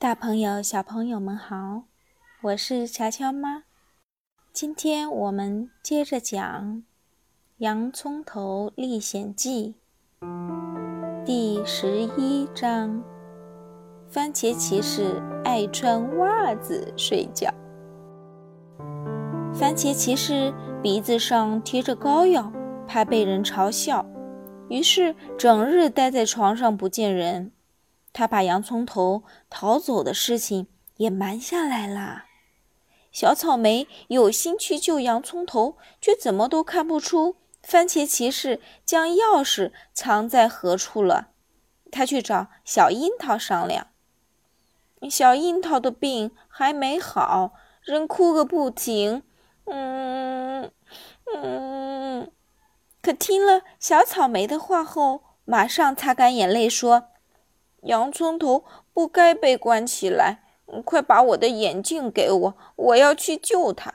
大朋友、小朋友们好，我是乔乔妈。今天我们接着讲《洋葱头历险记》第十一章：番茄骑士爱穿袜子睡觉。番茄骑士鼻子上贴着膏药，怕被人嘲笑，于是整日待在床上不见人。他把洋葱头逃走的事情也瞒下来了。小草莓有心去救洋葱头，却怎么都看不出番茄骑士将钥匙藏在何处了。他去找小樱桃商量。小樱桃的病还没好，仍哭个不停。嗯嗯，可听了小草莓的话后，马上擦干眼泪说。洋葱头不该被关起来！快把我的眼镜给我，我要去救他。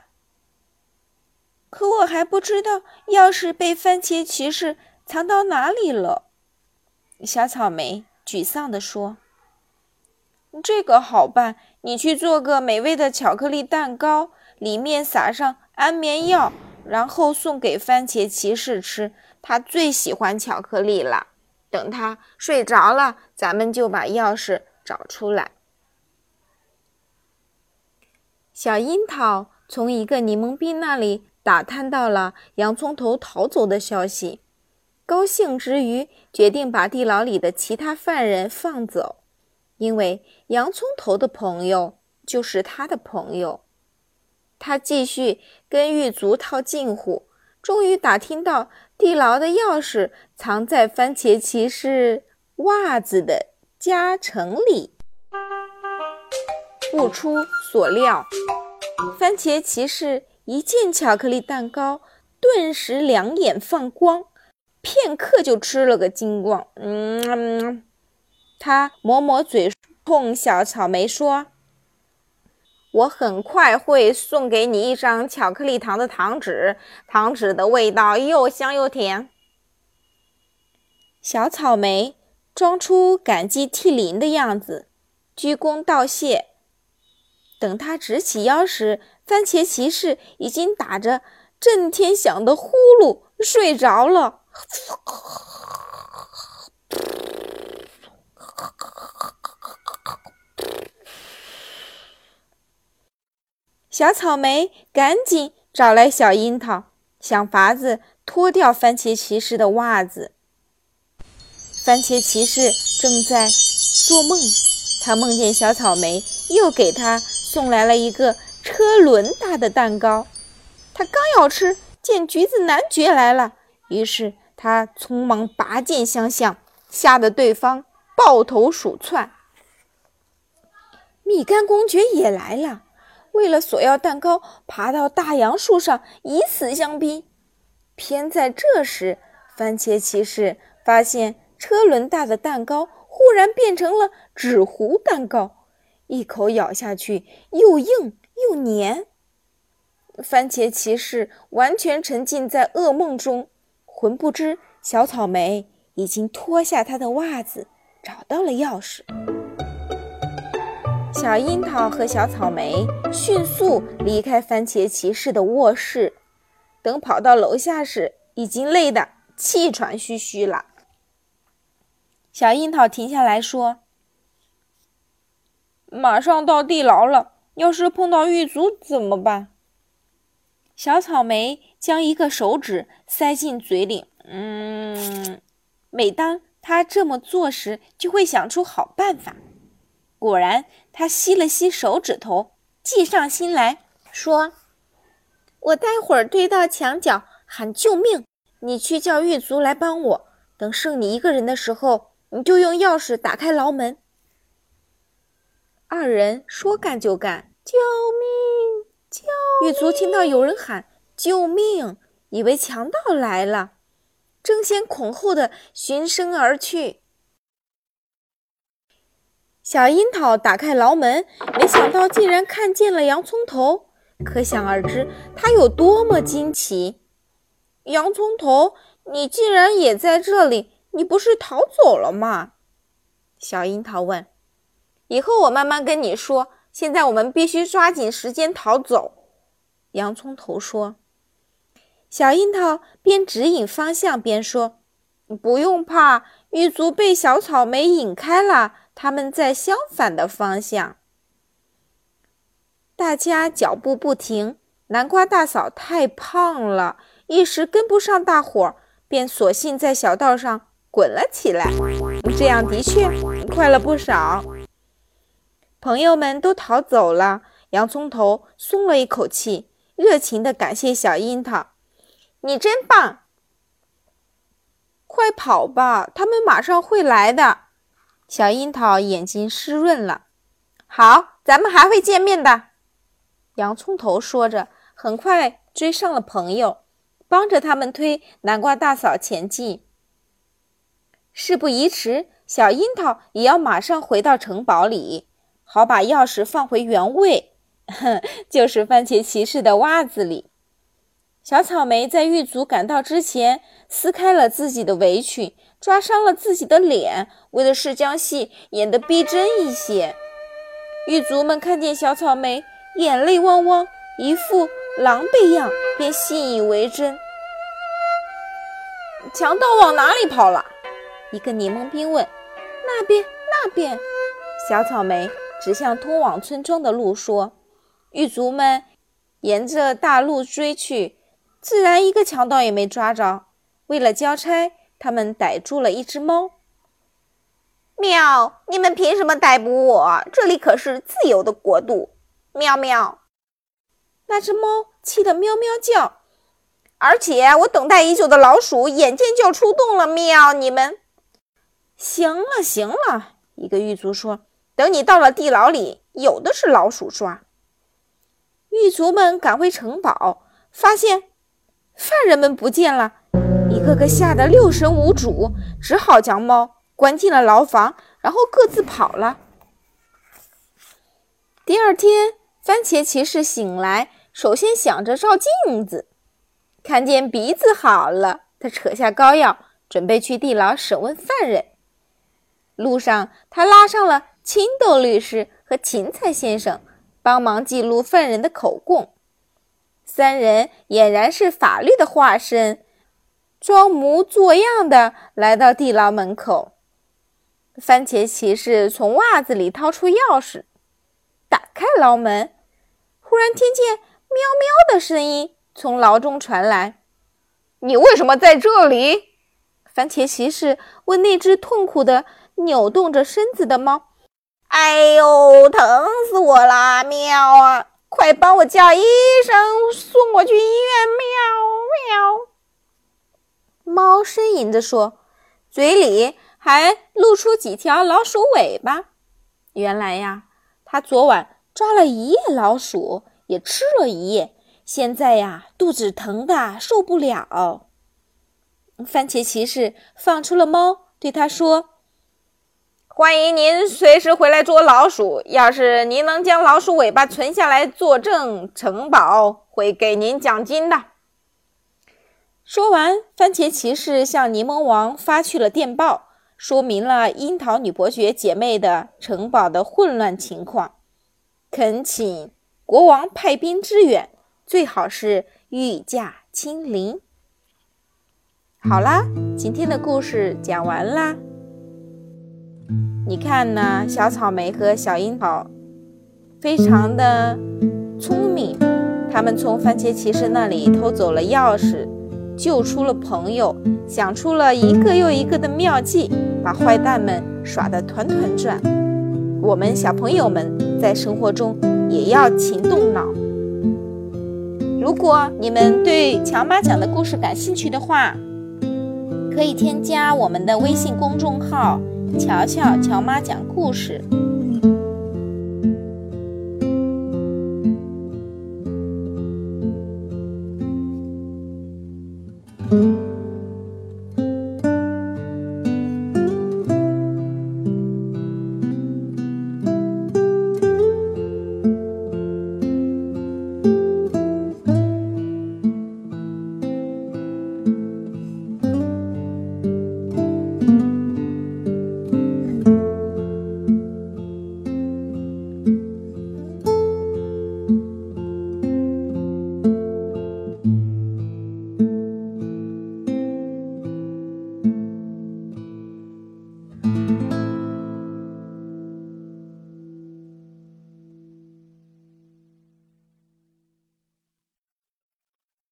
可我还不知道钥匙被番茄骑士藏到哪里了。小草莓沮丧地说：“这个好办，你去做个美味的巧克力蛋糕，里面撒上安眠药，然后送给番茄骑士吃。他最喜欢巧克力了。”等他睡着了，咱们就把钥匙找出来。小樱桃从一个柠檬兵那里打探到了洋葱头逃走的消息，高兴之余，决定把地牢里的其他犯人放走，因为洋葱头的朋友就是他的朋友。他继续跟狱卒套近乎，终于打听到。地牢的钥匙藏在番茄骑士袜子的夹层里。不出所料，番茄骑士一见巧克力蛋糕，顿时两眼放光，片刻就吃了个精光。嗯，他抹抹嘴，冲小草莓说。我很快会送给你一张巧克力糖的糖纸，糖纸的味道又香又甜。小草莓装出感激涕零的样子，鞠躬道谢。等他直起腰时，番茄骑士已经打着震天响的呼噜睡着了。小草莓赶紧找来小樱桃，想法子脱掉番茄骑士的袜子。番茄骑士正在做梦，他梦见小草莓又给他送来了一个车轮大的蛋糕。他刚要吃，见橘子男爵来了，于是他匆忙拔剑相向，吓得对方抱头鼠窜。蜜柑公爵也来了。为了索要蛋糕，爬到大杨树上以死相逼。偏在这时，番茄骑士发现车轮大的蛋糕忽然变成了纸糊蛋糕，一口咬下去又硬又黏。番茄骑士完全沉浸在噩梦中，浑不知小草莓已经脱下他的袜子，找到了钥匙。小樱桃和小草莓迅速离开番茄骑士的卧室，等跑到楼下时，已经累得气喘吁吁了。小樱桃停下来说：“马上到地牢了，要是碰到狱卒怎么办？”小草莓将一个手指塞进嘴里，嗯，每当他这么做时，就会想出好办法。果然，他吸了吸手指头，计上心来说：“我待会儿推到墙角喊救命，你去叫狱卒来帮我。等剩你一个人的时候，你就用钥匙打开牢门。”二人说干就干，救命！救！狱卒听到有人喊救命，以为强盗来了，争先恐后的循声而去。小樱桃打开牢门，没想到竟然看见了洋葱头，可想而知他有多么惊奇。洋葱头，你竟然也在这里？你不是逃走了吗？小樱桃问。以后我慢慢跟你说。现在我们必须抓紧时间逃走。”洋葱头说。小樱桃边指引方向边说：“不用怕，狱卒被小草莓引开了，他们在相反的方向。”大家脚步不停。南瓜大嫂太胖了，一时跟不上大伙儿，便索性在小道上滚了起来。这样的确快了不少。朋友们都逃走了，洋葱头松了一口气，热情地感谢小樱桃：“你真棒！快跑吧，他们马上会来的。”小樱桃眼睛湿润了。“好，咱们还会见面的。”洋葱头说着。很快追上了朋友，帮着他们推南瓜大嫂前进。事不宜迟，小樱桃也要马上回到城堡里，好把钥匙放回原位，哼，就是番茄骑士的袜子里。小草莓在狱卒赶到之前撕开了自己的围裙，抓伤了自己的脸，为的是将戏演得逼真一些。狱卒们看见小草莓，眼泪汪汪，一副。狼狈样，便信以为真。强盗往哪里跑了？一个柠檬兵问。那边，那边。小草莓指向通往村庄的路说。狱卒们沿着大路追去，自然一个强盗也没抓着。为了交差，他们逮住了一只猫。喵！你们凭什么逮捕我？这里可是自由的国度。喵喵。那只猫气得喵喵叫，而且我等待已久的老鼠眼见就要出动了。喵！你们行了，行了。一个狱卒说：“等你到了地牢里，有的是老鼠抓。”狱卒们赶回城堡，发现犯人们不见了，一个个吓得六神无主，只好将猫关进了牢房，然后各自跑了。第二天，番茄骑士醒来。首先想着照镜子，看见鼻子好了，他扯下膏药，准备去地牢审问犯人。路上，他拉上了青豆律师和芹菜先生，帮忙记录犯人的口供。三人俨然是法律的化身，装模作样的来到地牢门口。番茄骑士从袜子里掏出钥匙，打开牢门，忽然听见。喵喵的声音从牢中传来。“你为什么在这里？”番茄骑士问那只痛苦的扭动着身子的猫。“哎呦，疼死我啦！喵啊，快帮我叫医生，送我去医院！”喵喵。猫呻吟着说，嘴里还露出几条老鼠尾巴。原来呀，它昨晚抓了一夜老鼠。也吃了一夜，现在呀，肚子疼的受不了。番茄骑士放出了猫，对他说：“欢迎您随时回来捉老鼠。要是您能将老鼠尾巴存下来作证，城堡会给您奖金的。”说完，番茄骑士向柠檬王发去了电报，说明了樱桃女伯爵姐妹的城堡的混乱情况，恳请。国王派兵支援，最好是御驾亲临。好啦，今天的故事讲完啦。你看呢，小草莓和小樱桃非常的聪明，他们从番茄骑士那里偷走了钥匙，救出了朋友，想出了一个又一个的妙计，把坏蛋们耍得团团转。我们小朋友们在生活中。也要勤动脑。如果你们对乔妈讲的故事感兴趣的话，可以添加我们的微信公众号“乔乔乔妈讲故事”。